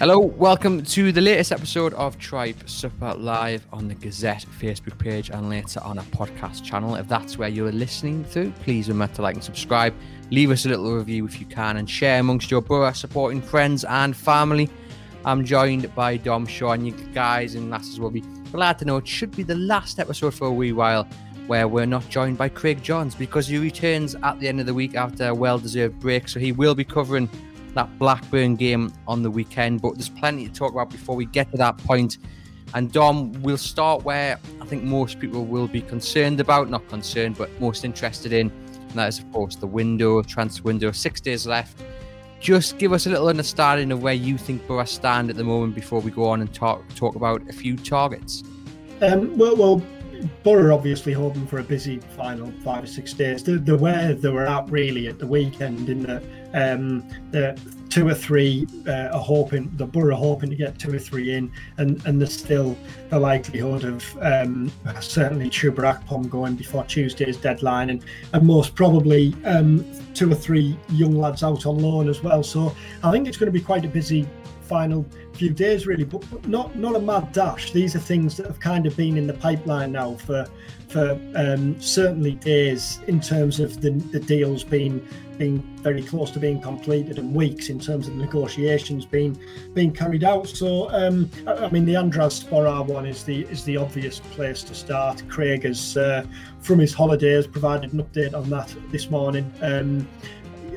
Hello, welcome to the latest episode of Tribe Supper live on the Gazette Facebook page and later on our podcast channel. If that's where you're listening through, please remember to like and subscribe. Leave us a little review if you can and share amongst your Boro supporting friends and family. I'm joined by Dom Shaw and you guys and lasses will be glad to know it should be the last episode for a wee while where we're not joined by Craig Johns because he returns at the end of the week after a well-deserved break. So he will be covering that Blackburn game on the weekend. But there's plenty to talk about before we get to that point. And Dom, we'll start where I think most people will be concerned about, not concerned, but most interested in. And that is, of course, the window, transfer window, six days left. Just give us a little understanding of where you think Boro stand at the moment before we go on and talk talk about a few targets. Um, well, well, Boro obviously hoping for a busy final five or six days. The, the they were at really at the weekend in that um, the two or three uh, are hoping the Boro are hoping to get two or three in, and and there's still the likelihood of um, certainly Chuba Akpom going before Tuesday's deadline, and and most probably um, two or three young lads out on loan as well. So I think it's going to be quite a busy final few days really but, but not not a mad dash these are things that have kind of been in the pipeline now for for um, certainly days in terms of the, the deals being being very close to being completed and weeks in terms of the negotiations being being carried out. So um, I, I mean the Andraz Sporar one is the is the obvious place to start. Craig has uh, from his holidays provided an update on that this morning. Um,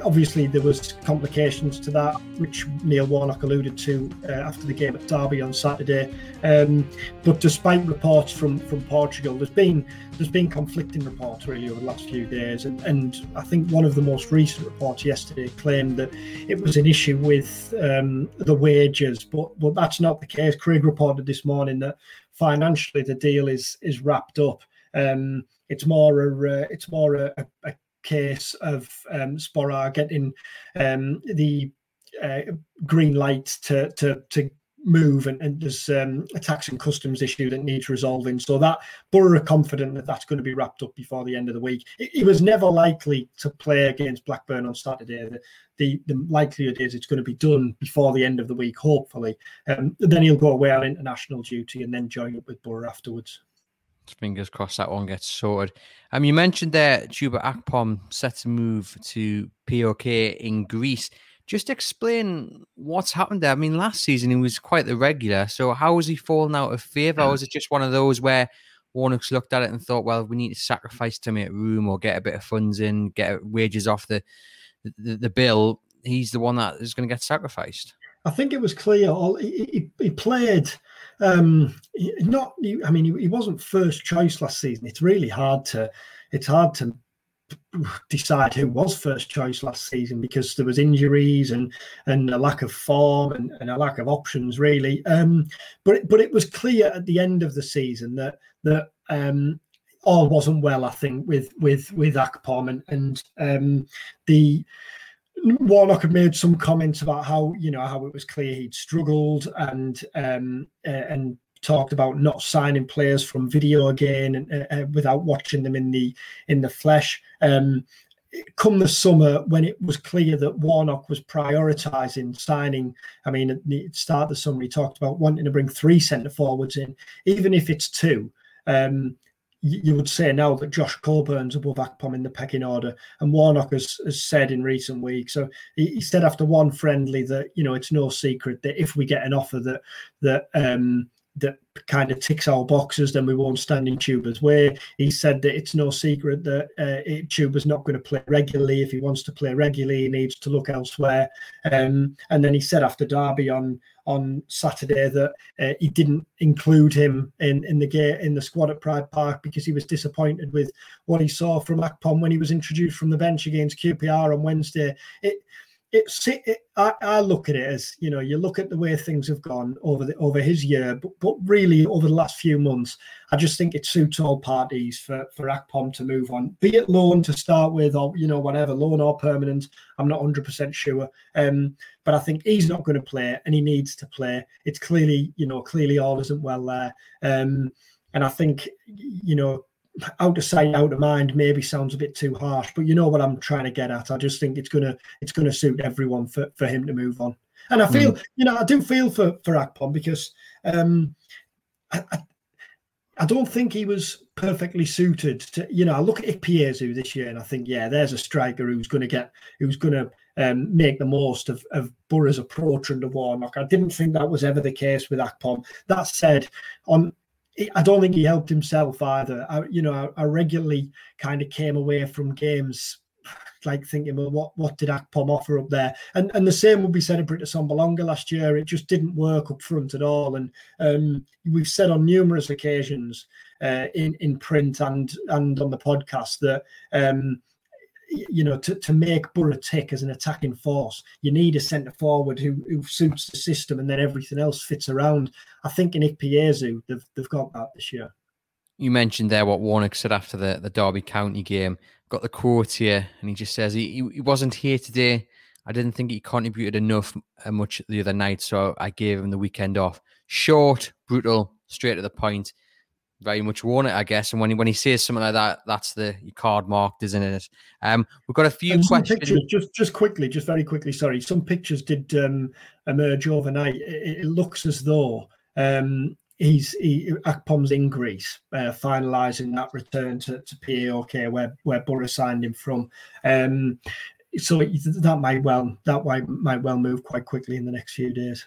obviously there was complications to that, which Neil Warnock alluded to uh, after the game at Derby on Saturday. Um, but despite reports from from Portugal, there's been there's been conflicting reports really over the last few days, and, and I think one of the most recent reports yesterday claimed that it was an issue with um, the wages, but but that's not the case. Craig reported this morning that financially the deal is is wrapped up. Um, it's more a uh, it's more a, a, a case of um, getting um, the uh, green light to to to move and, and there's um, a tax and customs issue that needs resolving. So that Boro are confident that that's going to be wrapped up before the end of the week. He was never likely to play against Blackburn on Saturday. The, the, the likelihood is it's going to be done before the end of the week hopefully. Um, then he'll go away on international duty and then join up with Boro afterwards Fingers crossed that one gets sorted. Um, you mentioned there Chuba Akpom set to move to PAOK in Greece. Just explain what's happened there. I mean, last season he was quite the regular. So how has he fallen out of favour? Or was it just one of those where Warnock's looked at it and thought, well, we need to sacrifice to make room or get a bit of funds in, get wages off the the, the bill? He's the one that is going to get sacrificed. I think it was clear. He, he, he played. Um, not. I mean, he, wasn't first choice last season. It's really hard to. It's hard to decide who was first choice last season because there was injuries and and a lack of form and, and a lack of options really. Um, but but it was clear at the end of the season that that um, all wasn't well. I think with with with Akpom and and um, the Warnock had made some comments about how you know how it was clear he'd struggled and um, uh, and talked about not signing players from video again and uh, uh, without watching them in the in the flesh. Um, come the summer when it was clear that Warnock was prioritising signing. I mean, at the start of the summer, he talked about wanting to bring three centre forwards in, even if it's two. Um, you would say now that Josh Coburn's above Akpom in the pecking order, and Warnock has, has said in recent weeks. So he, he, said after one friendly that you know it's no secret that if we get an offer that that um, that kind of ticks our boxes, then we won't stand in Chuba's way. He said that it's no secret that uh, it, Chuba's not going to play regularly. If he wants to play regularly, he needs to look elsewhere. Um, and then he said after Derby on on Saturday that uh, he didn't include him in in the game in the squad at Pride Park because he was disappointed with what he saw from Akpom when he was introduced from the bench against QPR on Wednesday. It it's it, I, I look at it as you know you look at the way things have gone over the over his year, but, but really over the last few months, I just think it suits all parties for for Akpom to move on, be it loan to start with or you know whatever loan or permanent. I'm not 100 percent sure, um, but I think he's not going to play and he needs to play. It's clearly you know clearly all isn't well there, um, and I think you know out of sight, out of mind maybe sounds a bit too harsh, but you know what I'm trying to get at. I just think it's gonna it's gonna suit everyone for, for him to move on. And I feel, mm. you know, I do feel for for Akpom because um, I, I, I don't think he was perfectly suited to. You know, I look at Ikpeazu this year and I think, yeah, there's a striker who's going to get who's going to um, make the most of, of Boro's approach under Warnock. I didn't think that was ever the case with Akpom. That said, on I don't think he helped himself either. I, you know, I, I regularly kind of came away from games like thinking, well, what what did Akpom offer up there? And and the same would be said of Britt Assombalonga last year. It just didn't work up front at all. And um, we've said on numerous occasions uh, in in print and and on the podcast that um, you know, to, to make Boro tick as an attacking force, you need a centre forward who, who suits the system and then everything else fits around. I think in Ikpeazu, they've, they've got that this year. You mentioned there what Warnock said after the, the Derby County game. Got the quote here, and he just says, he, he wasn't here today. I didn't think he contributed enough uh, much the other night, so I gave him the weekend off. Short, brutal, straight to the point very much Warnock, I guess. And when he, when he says something like that, that's the card marked, isn't it? Um, we've got a few questions. Pictures, just just quickly, just very quickly. Sorry, some pictures did um, emerge overnight. It, it, looks as though um, he's he, Akpom's in Greece, uh, finalising that return to, to PAOK where where Boro signed him from. Um, so that might well that might might well move quite quickly in the next few days.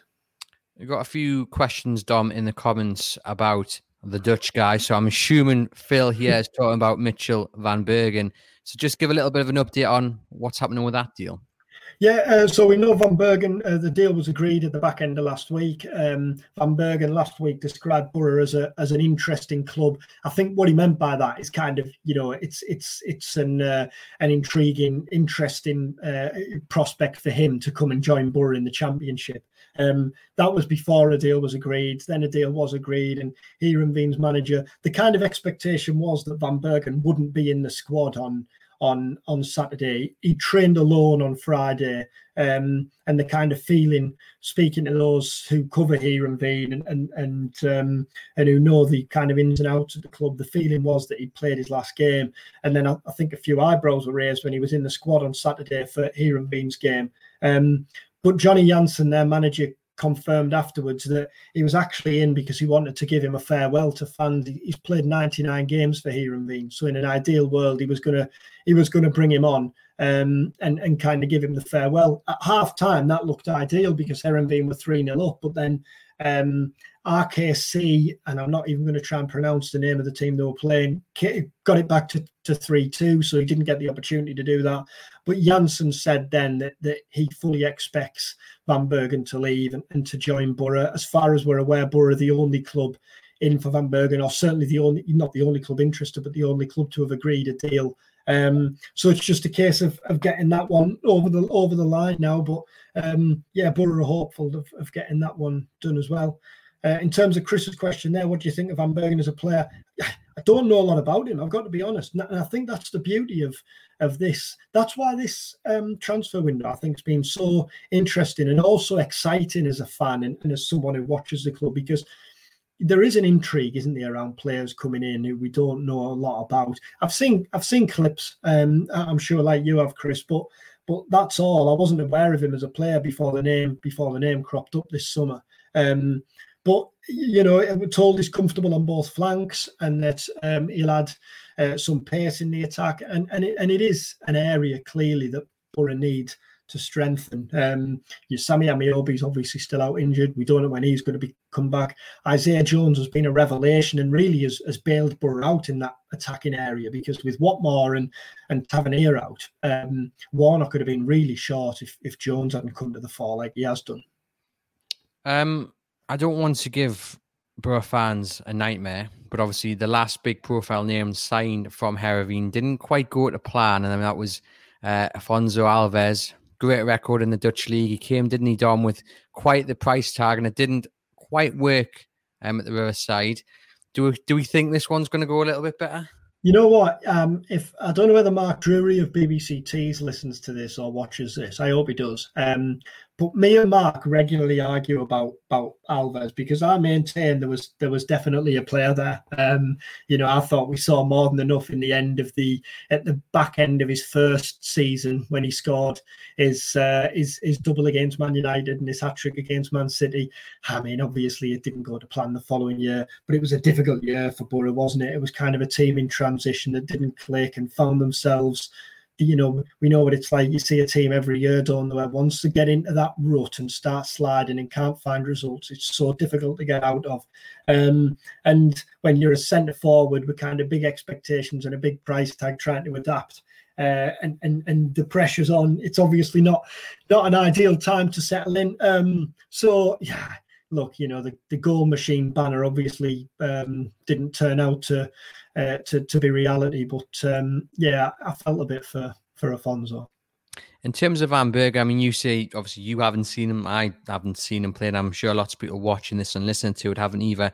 We've got a few questions, Dom, in the comments about the Dutch guy. So I'm assuming Phil here is talking about Mitchell Van Bergen. So just give a little bit of an update on what's happening with that deal. Yeah, uh, so we know Van Bergen, uh, the deal was agreed at the back end of last week. Um, Van Bergen last week described Boro as a as an interesting club. I think what he meant by that is kind of, you know, it's it's it's an uh, an intriguing, interesting uh, prospect for him to come and join Boro in the championship. Um, that was before a deal was agreed. Then a deal was agreed, and Heerenveen's manager. The kind of expectation was that Van Bergen wouldn't be in the squad on on on Saturday. He trained alone on Friday, um, and the kind of feeling, speaking to those who cover here and and and, um, and who know the kind of ins and outs of the club, the feeling was that he played his last game. And then I, I think a few eyebrows were raised when he was in the squad on Saturday for Heerenveen's game. Um, but Johnny Jansen, their manager, confirmed afterwards that he was actually in because he wanted to give him a farewell to fans. He's played 99 games for Heerenveen, so in an ideal world, he was gonna he was gonna bring him on um, and and kind of give him the farewell. At half time, that looked ideal because Heerenveen were three 0 up, but then um, RKC, and I'm not even going to try and pronounce the name of the team they were playing, got it back to, to 3 2, so he didn't get the opportunity to do that. But Jansen said then that, that he fully expects Van Bergen to leave and, and to join Boro. As far as we're aware, Boro are the only club in for Van Bergen, or certainly the only, not the only club interested, but the only club to have agreed a deal. Um, so it's just a case of, of getting that one over the over the line now. But um, yeah, Boro are hopeful of, of getting that one done as well. Uh, in terms of Chris's question there, what do you think of Van Bergen as a player? I don't know a lot about him. I've got to be honest, and I think that's the beauty of of this. That's why this um, transfer window I think has been so interesting and also exciting as a fan and, and, as someone who watches the club because there is an intrigue, isn't there, around players coming in who we don't know a lot about. I've seen I've seen clips. Um, I'm sure like you have, Chris, but but that's all. I wasn't aware of him as a player before the name before the name cropped up this summer. Um, but you know, we're told he's comfortable on both flanks and that um, he'll add uh, some pace in the attack, and and it, and it is an area clearly that Boro need to strengthen. Um, your Sammy Ameobi is obviously still out injured. We don't know when he's going to be come back. Isaiah Jones has been a revelation and really has, has bailed Boro out in that attacking area because with Watmore and and Tavernier out, um, Warnock could have been really short if, if Jones hadn't come to the fore like he has done. Um, I don't want to give Boro fans a nightmare, but obviously the last big profile name signed from Heerenveen didn't quite go to plan, and that was uh, Afonso Alves, great record in the Dutch league. He came, didn't he, Dom, with quite the price tag, and it didn't quite work um, at the Riverside. Do we, do we think this one's going to go a little bit better? You know what? Um, if I don't know whether Mark Drury of BBC Tees listens to this or watches this, I hope he does. Um, but me and Mark regularly argue about about Alves because I maintain there was there was definitely a player there. Um, you know, I thought we saw more than enough in the end of the at the back end of his first season when he scored his uh, his, his double against Man United and his hat trick against Man City. I mean, obviously it didn't go to plan the following year, but it was a difficult year for Boro, wasn't it? It was kind of a team in transition that didn't click and found themselves you know, we know what it's like. You see a team every year, don't they? Once they get into that rut and start sliding and can't find results, it's so difficult to get out of. Um, and when you're a centre forward with kind of big expectations and a big price tag trying to adapt, uh, and and and the pressure's on, it's obviously not not an ideal time to settle in. Um, so yeah, look, you know, the, the goal machine banner obviously um, didn't turn out to uh, to to be reality, but um, yeah, I felt a bit for for Afonso. In terms of Van Bergen, I mean, you say obviously you haven't seen him. I haven't seen him play. I'm sure lots of people watching this and listening to it haven't either.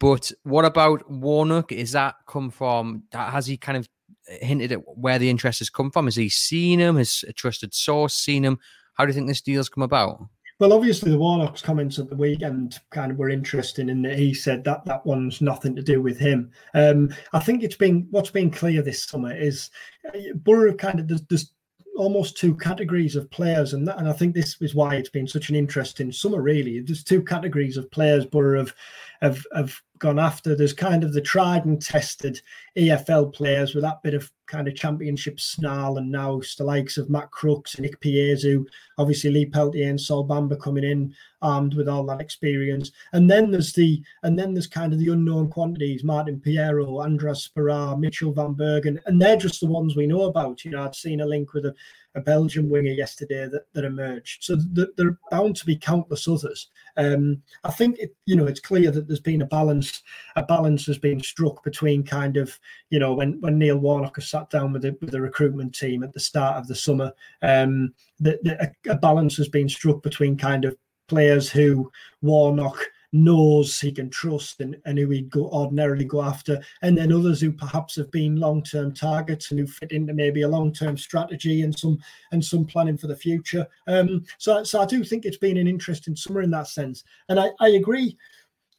But what about Warnock? Is that come from? Has he kind of hinted at where the interest has come from? Has he seen him? Has a trusted source seen him? How do you think this deal's come about? Well, obviously, the Warnock's comments at the weekend kind of were interesting in that he said that that one's nothing to do with him. Um, I think it's been what's been clear this summer is uh, Boro kind of there's, there's almost two categories of players, and that, and I think this is why it's been such an interesting summer. Really, there's two categories of players Boro have have, have gone after. There's kind of the tried and tested EFL players with that bit of kind of championship snarl, and now the likes of Matt Crooks and Ikpeazu, obviously Lee Peltier and Sol Bamba coming in armed with all that experience. And then there's the and then there's kind of the unknown quantities: Martin Payero, Andraz Sporar, Mitchell Van Bergen, and they're just the ones we know about. You know, I'd seen a link with a, a Belgian winger yesterday that, that emerged. So th- there are bound to be countless others. Um, I think it, you know it's clear that there's been a balance. A balance has been struck between kind of you know when when Neil Warnock has sat down with the with the recruitment team at the start of the summer. Um, that a, a balance has been struck between kind of players who Warnock knows he can trust and, and who he'd go ordinarily go after, and then others who perhaps have been long-term targets and who fit into maybe a long-term strategy and some and some planning for the future. Um, so, so I do think it's been an interesting summer in that sense, and I, I agree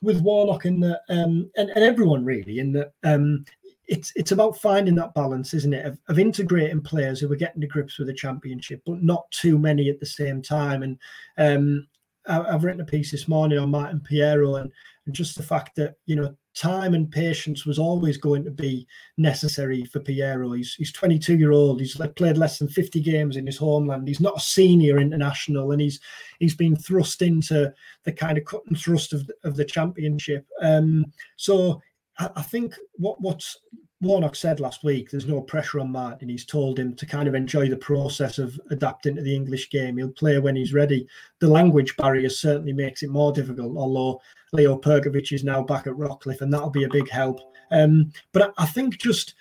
with Warnock in that, um, and, and everyone really in that. Um, it's it's about finding that balance, isn't it, of, of integrating players who are getting to grips with the championship, but not too many at the same time. And um, I've written a piece this morning on Martin Payero and, and just the fact that you know time and patience was always going to be necessary for Payero. He's he's 22 year old. He's played less than 50 games in his homeland. He's not a senior international, and he's he's been thrust into the kind of cut and thrust of of the championship. Um, so I, I think what what's Warnock said last week there's no pressure on Martin. He's told him to kind of enjoy the process of adapting to the English game. He'll play when he's ready. The language barrier certainly makes it more difficult, although Leo Percovich is now back at Rockliffe, and that'll be a big help. Um, but I, think just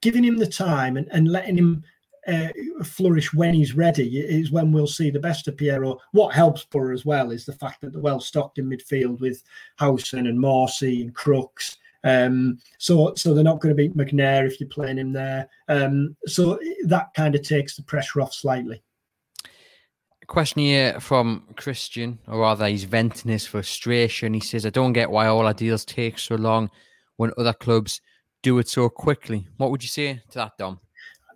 giving him the time and, and letting him uh, flourish when he's ready is when we'll see the best of Payero. What helps Boro as well is the fact that they're well stocked in midfield with Howson and Morsy and Crooks um, so so they're not going to beat McNair if you're playing him there. Um, so that kind of takes the pressure off slightly. Question here from Christian, or rather, he's venting his frustration. He says, "I don't get why all our deals take so long when other clubs do it so quickly." What would you say to that, Dom?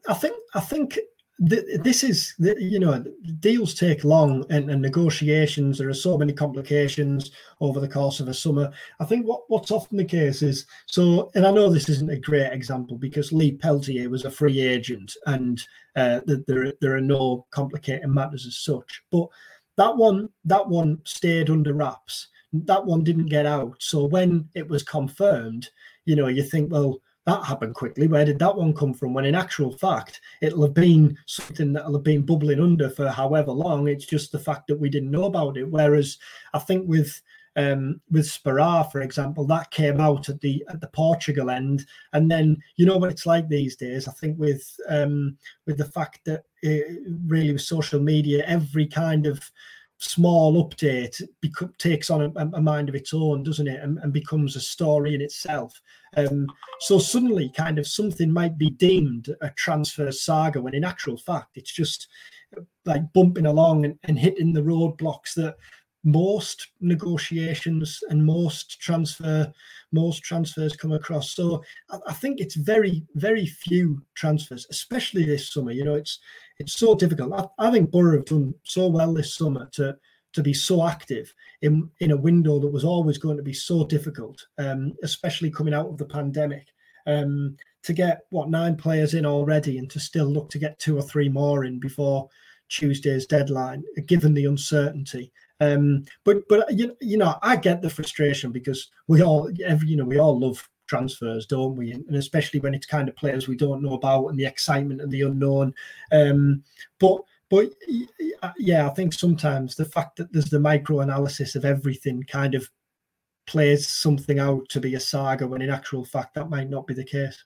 I think I think this is you know deals take long and, and, negotiations there are so many complications over the course of a summer. I think what, what's often the case is so and i know this isn't a great example because lee peltier was a free agent and uh, there, there are no complicated matters as such but that one that one stayed under wraps. That one didn't get out. So when it was confirmed you know you think well that happened quickly. Where did that one come from? When in actual fact, it'll have been something that'll have been bubbling under for however long. It's just the fact that we didn't know about it. Whereas I think with um, with Sporar, for example, that came out at the at the Portugal end, and then you know what it's like these days. I think with um, with the fact that it, really with social media, every kind of small update bec- takes on a, a, mind of its own, doesn't it, and, and becomes a story in itself. Um, so suddenly, kind of something might be deemed a transfer saga when, in actual fact, it's just like bumping along and, and hitting the roadblocks that most negotiations and most transfer most transfers come across. So I, I, think it's very very few transfers especially this summer. You know it's it's so difficult i, I think Boro have done so well this summer to to be so active in in a window that was always going to be so difficult um, especially coming out of the pandemic um, to get what nine players in already and to still look to get two or three more in before Tuesday's deadline, given the uncertainty. Um, but but you, you know, I get the frustration because we all every you know we all love transfers, don't we? And especially when it's kind of players we don't know about and the excitement and the unknown. Um, but but yeah, I think sometimes the fact that there's the micro analysis of everything kind of plays something out to be a saga when in actual fact that might not be the case.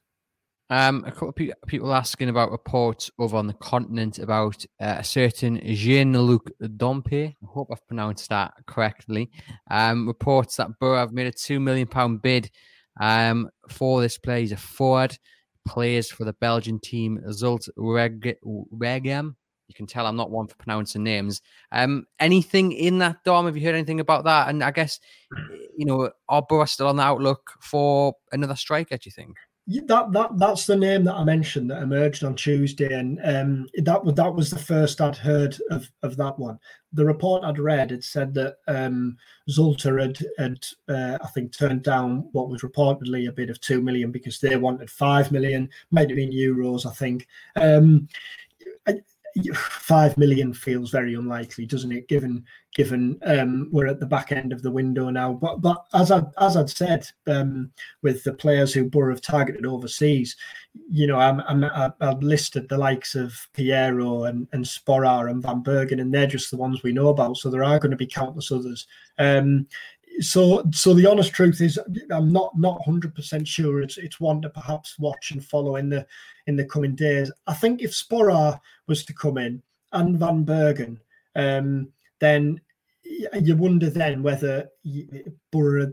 Um, a couple of people asking about reports over on the continent about uh, a certain Jean-Luc Dompe. I hope I've pronounced that correctly. Um, reports that Boro have made a two million pound bid um, for this player. He's a forward, plays for the Belgian team Zulte Regem. You can tell I'm not one for pronouncing names. Um, anything in that Dom? Have you heard anything about that? And I guess you know, are Boro still on the outlook for another striker? Do you think? That that that's the name that I mentioned that emerged on Tuesday, and um, that was that was the first I'd heard of of that one. The report I'd read had said that um, Zulte had had uh, I think turned down what was reportedly a bid of two million because they wanted five million, might have been euros, I think. Um, I, five million feels very unlikely, doesn't it? Given given um, we're at the back end of the window now. But but as I as I'd said um, with the players who Boro have targeted overseas, you know, I'm, I'm I've listed the likes of Payero and and Sporar and Van Bergen, and they're just the ones we know about. So there are going to be countless others. Um, so so the honest truth is i'm not not 100% sure it's it's one to perhaps watch and follow in the in the coming days. I think if Sporar was to come in and van bergen um, then you wonder then whether Boro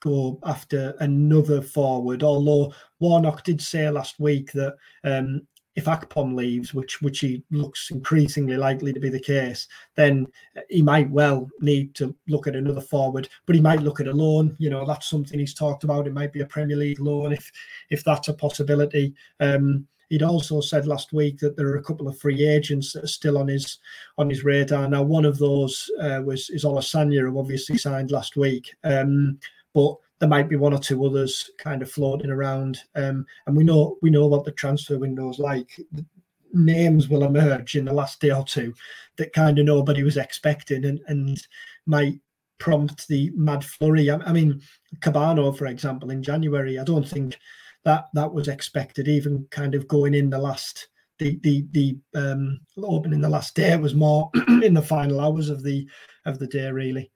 go after another forward. Although warnock did say last week that um, if Akpom leaves, which which he looks increasingly likely to be the case, then he might well need to look at another forward. But he might look at a loan. You know, that's something he's talked about. It might be a Premier League loan if if that's a possibility. Um, he'd also said last week that there are a couple of free agents that are still on his on his radar. Now, one of those uh, was is Olusanya, who obviously signed last week. Um, but there might be one or two others kind of floating around. Um, and we know we know what the transfer window is like. Names will emerge in the last day or two that kind of nobody was expecting and, and might prompt the mad flurry. I, I mean, Kebano, for example, in January, I don't think that that was expected, even kind of going in the last the the the um opening the last day was more in the final hours of the of the day really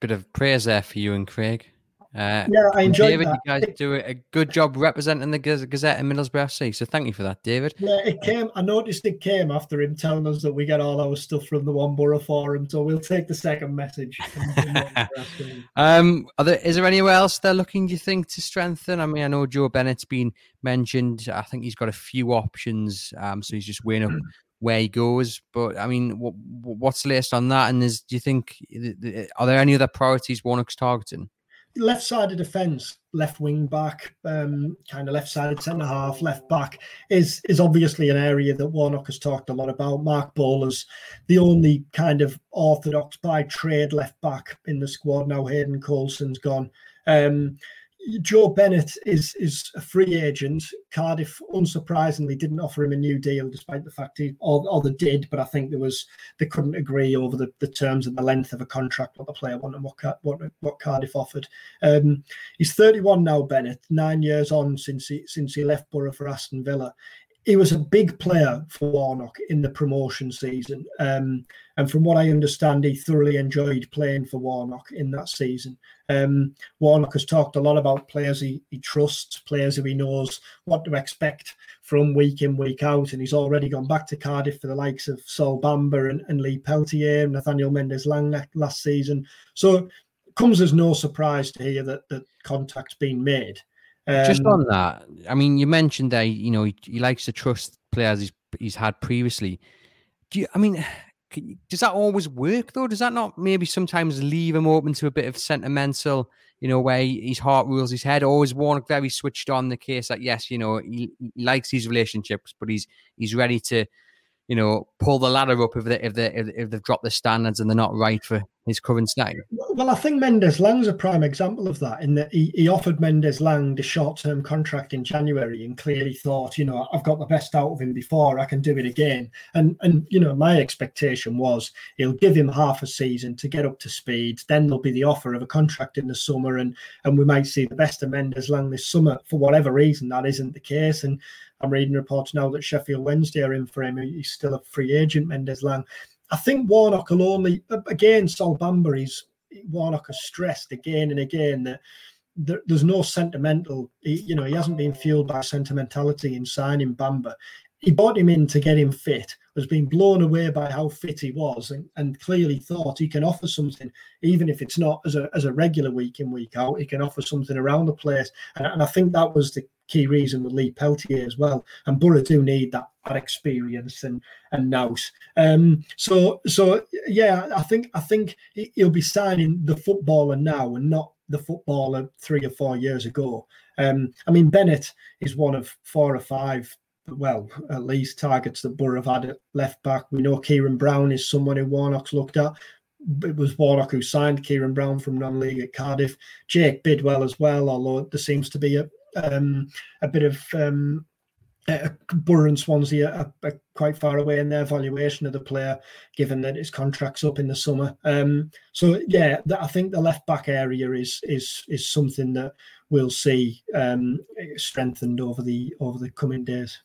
bit of praise there for you and Craig. Uh, yeah, I enjoyed David, that. you guys do a good job representing the Gazette and Middlesbrough FC. So thank you for that, David. Yeah, it came. I noticed it came after him telling us that we get all our stuff from the One Borough Forum. So we'll take the second message. um, are there, is there anywhere else they're looking? Do you think to strengthen? I mean, I know Joe Bennett's been mentioned. I think he's got a few options. Um, so he's just weighing up where he goes. But I mean, what, what's the latest on that? And is do you think are there any other priorities Warnock's targeting? Left side of defence, left wing back, um, kind of left sided centre half, left back is is obviously an area that Warnock has talked a lot about. Marc Bola's the only kind of orthodox by trade left back in the squad now. Hayden Coulson's gone. Um, Joe Bennett is is a free agent. Cardiff, unsurprisingly, didn't offer him a new deal, despite the fact he or, or they did, but I think there was they couldn't agree over the, the terms and the length of a contract what the player wanted what what, what Cardiff offered. Um, he's 31 now, Bennett, nine years on since he since he left Boro for Aston Villa. He was a big player for Warnock in the promotion season. Um, and from what I understand, he thoroughly enjoyed playing for Warnock in that season. Um, Warnock has talked a lot about players he, he trusts, players who he knows what to expect from week in, week out. And he's already gone back to Cardiff for the likes of Sol Bamba and, and Lee Peltier and Nathaniel Mendez-Laing last season. So comes as no surprise to hear that, that contact's been made. Um, Just on that, I mean, you mentioned that you know he, he likes to trust players he's he's had previously. Do you? I mean, you, does that always work though? Does that not maybe sometimes leave him open to a bit of sentimental, you know, where he, his heart rules his head? Always Warnock very switched on the case that yes, you know, he, he likes these relationships, but he's he's ready to you know, pull the ladder up if they if they if they've dropped the standards and they're not right for his current side. Well, I think Mendez-Laing's a prime example of that. In that he, he offered Mendez-Laing the short-term contract in January and clearly thought, you know, I've got the best out of him before, I can do it again. And and you know, my expectation was he'll give him half a season to get up to speed. Then there'll be the offer of a contract in the summer, and and we might see the best of Mendez-Laing this summer. For whatever reason, that isn't the case. And I'm reading reports now that Sheffield Wednesday are in for him. He's still a free agent, Mendez-Laing. I think Warnock will only, again, Sol Bamba, he's, Warnock has stressed again and again that there, there's no sentimental, he, you know, he hasn't been fueled by sentimentality in signing Bamba. He bought him in to get him fit, was been blown away by how fit he was, and, and clearly thought he can offer something, even if it's not as a, as a regular week in, week out, he can offer something around the place. And, and I think that was the key reason with Lee Peltier as well. And Boro do need that, that experience and and nous. Um, so so yeah, I think I think he'll be signing the footballer now and not the footballer three or four years ago. Um, I mean Bennett is one of four or five. Well, at least targets that Boro have had at left back. We know Ciaron Brown is someone who Warnock's looked at it was Warnock who signed Ciaron Brown from non-league at Cardiff. Jake Bidwell as well, although there seems to be a, um, a bit of um, uh, Boro and Swansea are, are, quite far away in their valuation of the player, given that his contract's up in the summer. Um, so yeah, I think the left back area is is is something that we'll see um, strengthened over the over the coming days.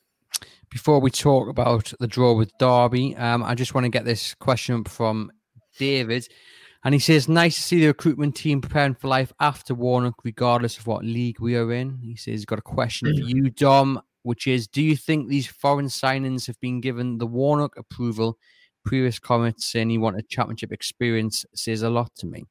Before we talk about the draw with Derby, um, I just want to get this question from David. And he says, nice to see the recruitment team preparing for life after Warnock, regardless of what league we are in. He says he's got a question for you, Dom, which is Do you think these foreign signings have been given the Warnock approval? Previous comments saying he wanted championship experience says a lot to me.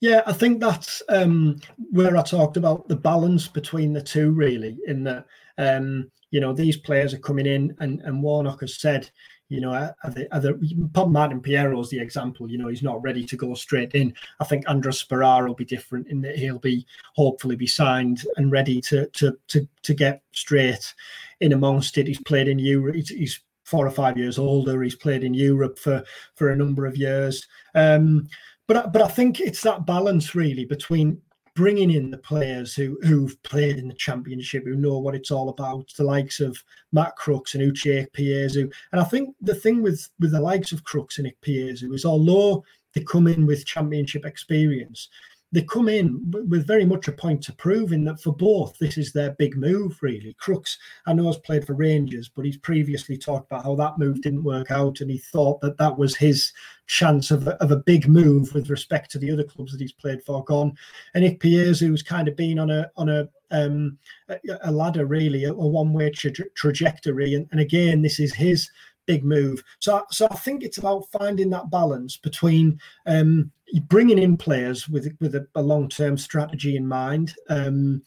Yeah, I think that's um, where I talked about the balance between the two, really, in that, um, you know, these players are coming in, and, and Warnock has said, you know, are the, are the, Martin Payero is the example. You know, he's not ready to go straight in. I think Andraz Sporar will be different in that he'll be hopefully be signed and ready to to to to get straight in amongst it. He's played in Europe. He's, he's four or five years older. He's played in Europe for for a number of years. Um, but but I think it's that balance really between bringing in the players who who've played in the championship, who know what it's all about, the likes of Matt Crooks and Uche Ikpeazu. And I think the thing with with the likes of Crooks and Ikpeazu is although they come in with championship experience, they come in with very much a point to prove in that for both, this is their big move, really. Crooks, I know, has played for Rangers, but he's previously talked about how that move didn't work out, and he thought that that was his chance of, of a big move with respect to the other clubs that he's played for gone. And Ikpeazu, who's kind of been on a on a um, a, a ladder, really, a, a one way tra- trajectory. And, and again, this is his big move. So, so I think it's about finding that balance between um, bringing in players with with a, a long term strategy in mind, um,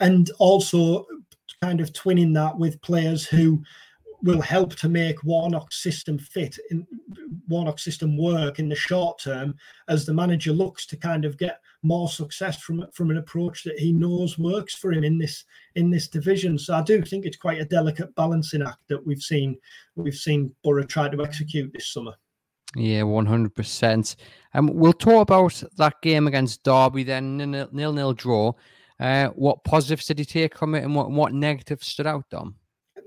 and also kind of twinning that with players who will help to make Warnock's system fit in Warnock's system work in the short term as the manager looks to kind of get more success from from an approach that he knows works for him in this in this division. So I do think it's quite a delicate balancing act that we've seen we've seen Boro try to execute this summer. Yeah, one hundred percent. And we'll talk about that game against Derby then nil nil, nil draw. Uh, what positives did you take from it, and what what negatives stood out, Dom?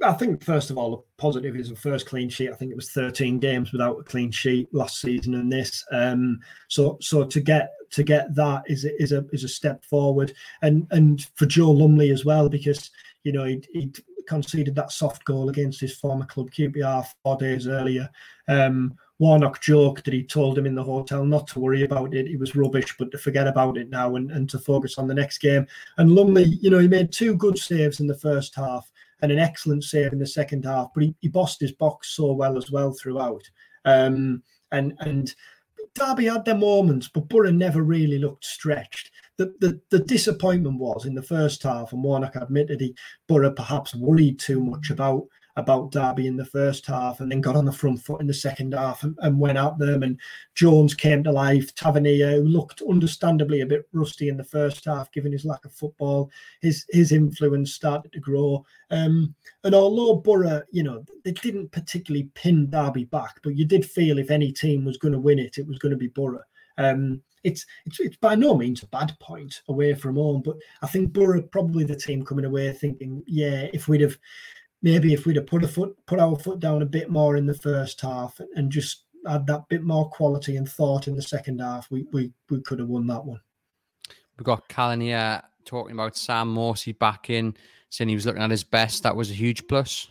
I think first of all, the positive is the first clean sheet. I think it was 13 games without a clean sheet last season, and this. Um, so so to get to get that is is a is a step forward, and and for Joe Lumley as well because you know he, he conceded that soft goal against his former club QPR four days earlier. Um, Warnock joked that he told him in the hotel not to worry about it. It was rubbish, but to forget about it now and, and to focus on the next game. And Lumley, you know, he made two good saves in the first half and an excellent save in the second half, but he, he bossed his box so well as well throughout. Um, and and Derby had their moments, but Boro never really looked stretched. The, the the disappointment was in the first half, and Warnock admitted he Boro perhaps worried too much about about Derby in the first half and then got on the front foot in the second half and, and went at them. And Jones came to life. Tavernier, who looked understandably a bit rusty in the first half, given his lack of football, his his influence started to grow. Um, and although Boro, you know, they didn't particularly pin Derby back, but you did feel if any team was going to win it, it was going to be Boro. Um, it's, it's it's by no means a bad point away from home, but I think Boro probably the team coming away thinking, yeah, if we'd have maybe if we'd have put a foot put our foot down a bit more in the first half and just had that bit more quality and thought in the second half, we we, we could have won that one. We've got Callan here talking about Sam Morsy back in, saying he was looking at his best. That was a huge plus.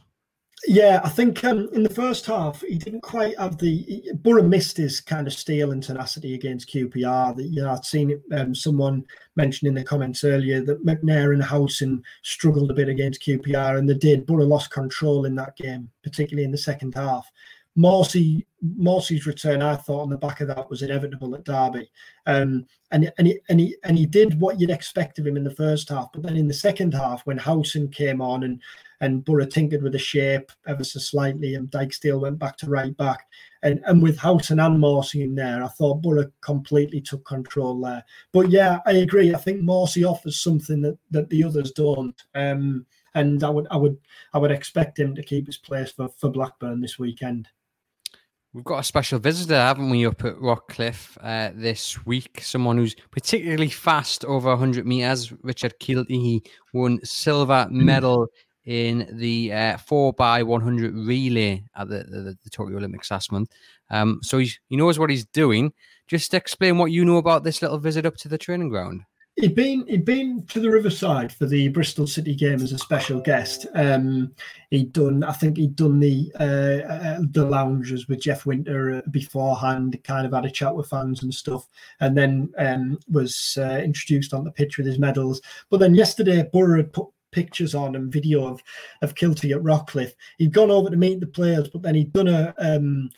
Yeah, I think um, in the first half he didn't quite have the Boro missed his kind of steel and tenacity against QPR. That you know, I'd seen um, someone mention in the comments earlier that McNair and Howson struggled a bit against QPR, and they did. Boro lost control in that game, particularly in the second half. Morsy Morsy's return, I thought, on the back of that was inevitable at Derby, um, and and he, and he and he did what you'd expect of him in the first half. But then in the second half, when Howson came on and and Boro tinkered with the shape ever so slightly, and Dijksteel went back to right back. And and with Howson and Morsy in there, I thought Boro completely took control there. But yeah, I agree. I think Morsy offers something that, that the others don't. Um, and I would I would I would expect him to keep his place for, for Blackburn this weekend. We've got a special visitor, haven't we, up at Rockliffe uh, this week? Someone who's particularly fast over 100 metres. Richard Kilty he won silver medal in the uh, 4 by 100 relay at the, the, the Tokyo Olympics last month. Um, so he knows what he's doing. Just explain what you know about this little visit up to the training ground. He'd been he'd been to the Riverside for the Bristol City game as a special guest. Um, he'd done I think he'd done the uh, uh, the lounges with Jeff Winter beforehand. Kind of had a chat with fans and stuff, and then um, was uh, introduced on the pitch with his medals. But then yesterday, Boro had put pictures on and video of of Kilty at Rockliffe. He'd gone over to meet the players, but then he'd done a um,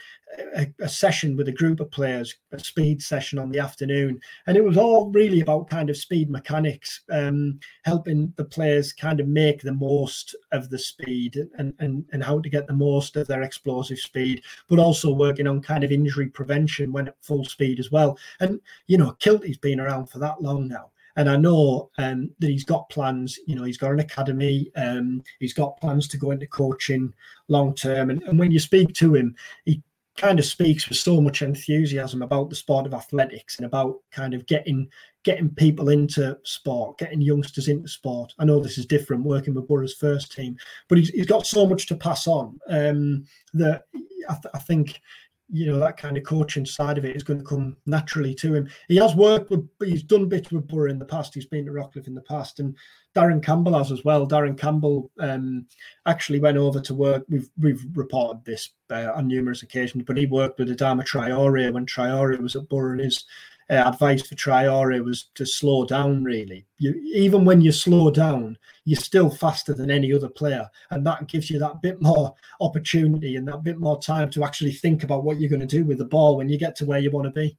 a, a, session with a group of players, a speed session on the afternoon, and it was all really about kind of speed mechanics, um, helping the players kind of make the most of the speed and, and and how to get the most of their explosive speed, but also working on kind of injury prevention when at full speed as well. And you know, Kilty's been around for that long now and I know um, that he's got plans. You know, he's got an academy. Um, he's got plans to go into coaching long term. And, and when you speak to him, he kind of speaks with so much enthusiasm about the sport of athletics and about kind of getting getting people into sport, getting youngsters into sport. I know this is different working with Boro's first team, but he's, he's got so much to pass on um, that I, th- I think you know that kind of coaching side of it is going to come naturally to him. He has worked with, he's done bits with Boro in the past. He's been to Rockliffe in the past, and Darren Campbell has as well. Darren Campbell um, actually went over to work. We've we've reported this uh, on numerous occasions, but he worked with Adama Traore when Traore was at Boro, and his uh, advice for Traore was to slow down. Really, you, even when you slow down, you're still faster than any other player, and that gives you that bit more opportunity and that bit more time to actually think about what you're going to do with the ball when you get to where you want to be.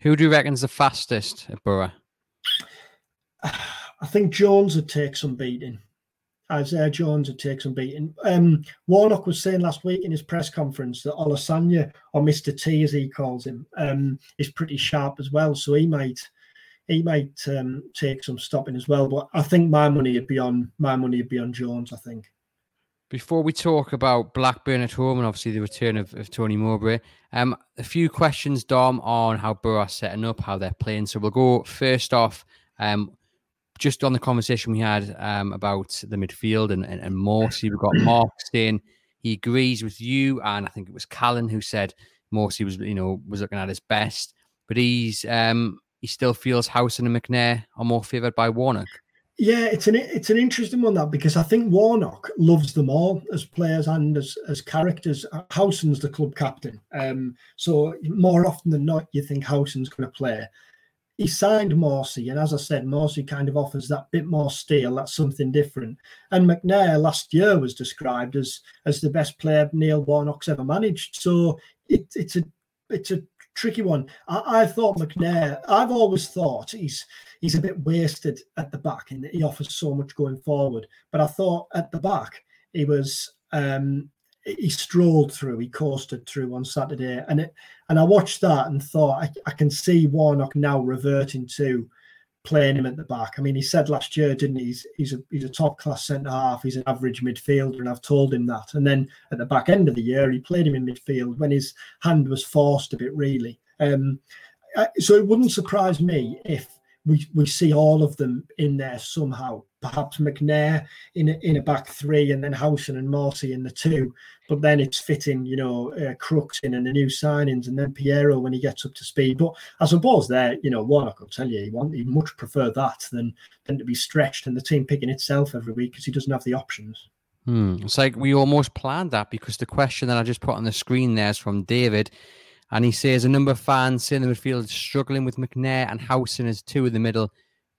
Who do you reckon's the fastest at Boro? I think Jones would take some beating. Isaiah Jones would take some beating. Um, Warnock was saying last week in his press conference that Olusanya, or Mr. T as he calls him, um, is pretty sharp as well. So he might he might um, take some stopping as well. But I think my money would be on my money would be on Jones. I think. Before we talk about Blackburn at home and obviously the return of, of Tony Mowbray, um, a few questions, Dom, on how Boro are setting up, how they're playing. So we'll go first off. Um, just on the conversation we had um, about the midfield and, and, and Morsy, we've got Mark saying he agrees with you, and I think it was Callan who said Morsy was, you know, was looking at his best, but he's um, he still feels Howson and McNair are more favoured by Warnock. Yeah, it's an it's an interesting one that because I think Warnock loves them all as players and as as characters. Howson's the club captain, um, so more often than not, you think Howson's going to play. He signed Morsy, and as I said, Morsy kind of offers that bit more steel. That's something different. And McNair last year was described as as the best player Neil Warnock's ever managed. So it, it's a it's a tricky one. I, I, thought McNair. I've always thought he's he's a bit wasted at the back, and he offers so much going forward. But I thought at the back he was. Um, he strolled through, he coasted through on Saturday, and it, and I watched that and thought I, I can see Warnock now reverting to playing him at the back. I mean, he said last year, didn't he? He's, he's a he's a top class centre half. He's an average midfielder, and I've told him that. And then at the back end of the year, he played him in midfield when his hand was forced a bit, really. Um, so it wouldn't surprise me if we we see all of them in there somehow. Perhaps McNair in a, in a back three, and then Howson and Morsy in the two. But then it's fitting, you know, uh, Crooks in and the new signings, and then Payero when he gets up to speed. But I suppose there, you know, Warnock will tell you he want he much prefer that than than to be stretched and the team picking itself every week because he doesn't have the options. Hmm. It's like we almost planned that because the question that I just put on the screen there is from David. And he says a number of fans say the midfield struggling with McNair and Howson as two in the middle.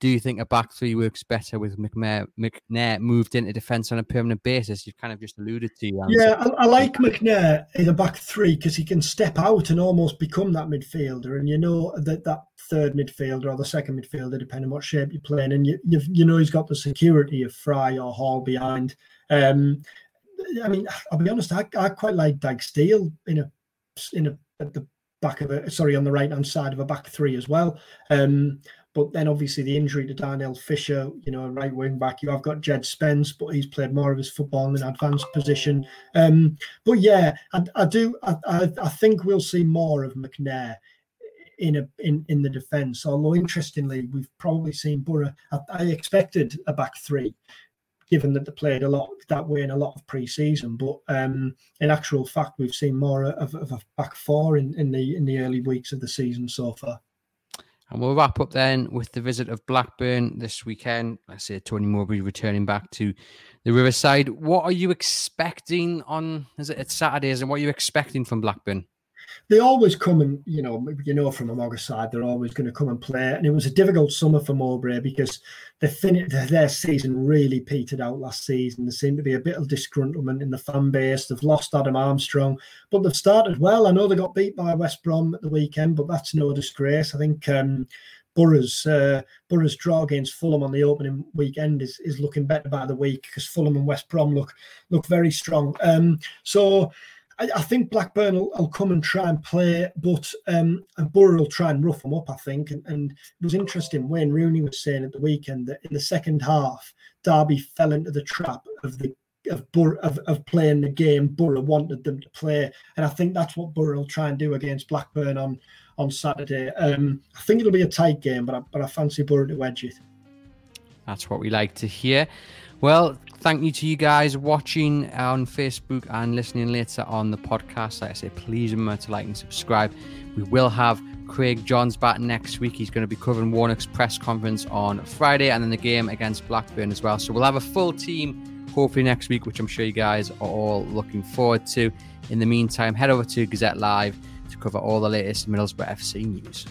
Do you think a back three works better with McNair, McNair moved into defence on a permanent basis? You've kind of just alluded to. Yeah, I, I, like McNair in a back three because he can step out and almost become that midfielder. And you know that that third midfielder or the second midfielder, depending on what shape you're playing, and you you know he's got the security of Fry or Hall behind. Um, I mean, I'll be honest, I, I quite like Dijksteel in a in a at the back of a sorry on the right hand side of a back three as well. Um, but then obviously the injury to Darnell Fisher, you know, right wing back. You have got Jed Spence, but he's played more of his football in an advanced position. Um, but yeah, I, I do. I, I, think we'll see more of McNair in a in in the defence. Although interestingly, we've probably seen Boro. I, I expected a back three given that they played a lot that way in a lot of pre-season. But um, in actual fact, we've seen more of, of a back four in, in the in the early weeks of the season so far. And we'll wrap up then with the visit of Blackburn this weekend. I say Tony Mowbray returning back to the Riverside. What are you expecting on is it it's Saturdays and what are you expecting from Blackburn? They always come and you know you know from a Moga side they're always going to come and play. And it was a difficult summer for Mowbray because they finished their season really petered out last season. There seemed to be a bit of disgruntlement in the fan base. They've lost Adam Armstrong but they've started well. I know they got beat by West Brom at the weekend but that's no disgrace. I think um, Boro's uh, Boro's draw against Fulham on the opening weekend is, is looking better by the week because Fulham and West Brom look look very strong. Um, so I, I think Blackburn will, will, come and try and play, but um, and Boro will try and rough them up, I think. And, and it was interesting. Wayne Rooney was saying at the weekend that in the second half, Derby fell into the trap of the of, Bur- of, of playing the game Boro wanted them to play, and I think that's what Boro will try and do against Blackburn on on Saturday. Um, I think it'll be a tight game, but I, but I fancy Boro to wedge it. That's what we like to hear. Well, thank you to you guys watching on Facebook and listening later on the podcast. Like I say, please remember to like and subscribe. We will have Craig Johns back next week. He's going to be covering Warnock's press conference on Friday and then the game against Blackburn as well. So we'll have a full team hopefully next week, which I'm sure you guys are all looking forward to. In the meantime, head over to Gazette Live to cover all the latest Middlesbrough FC news.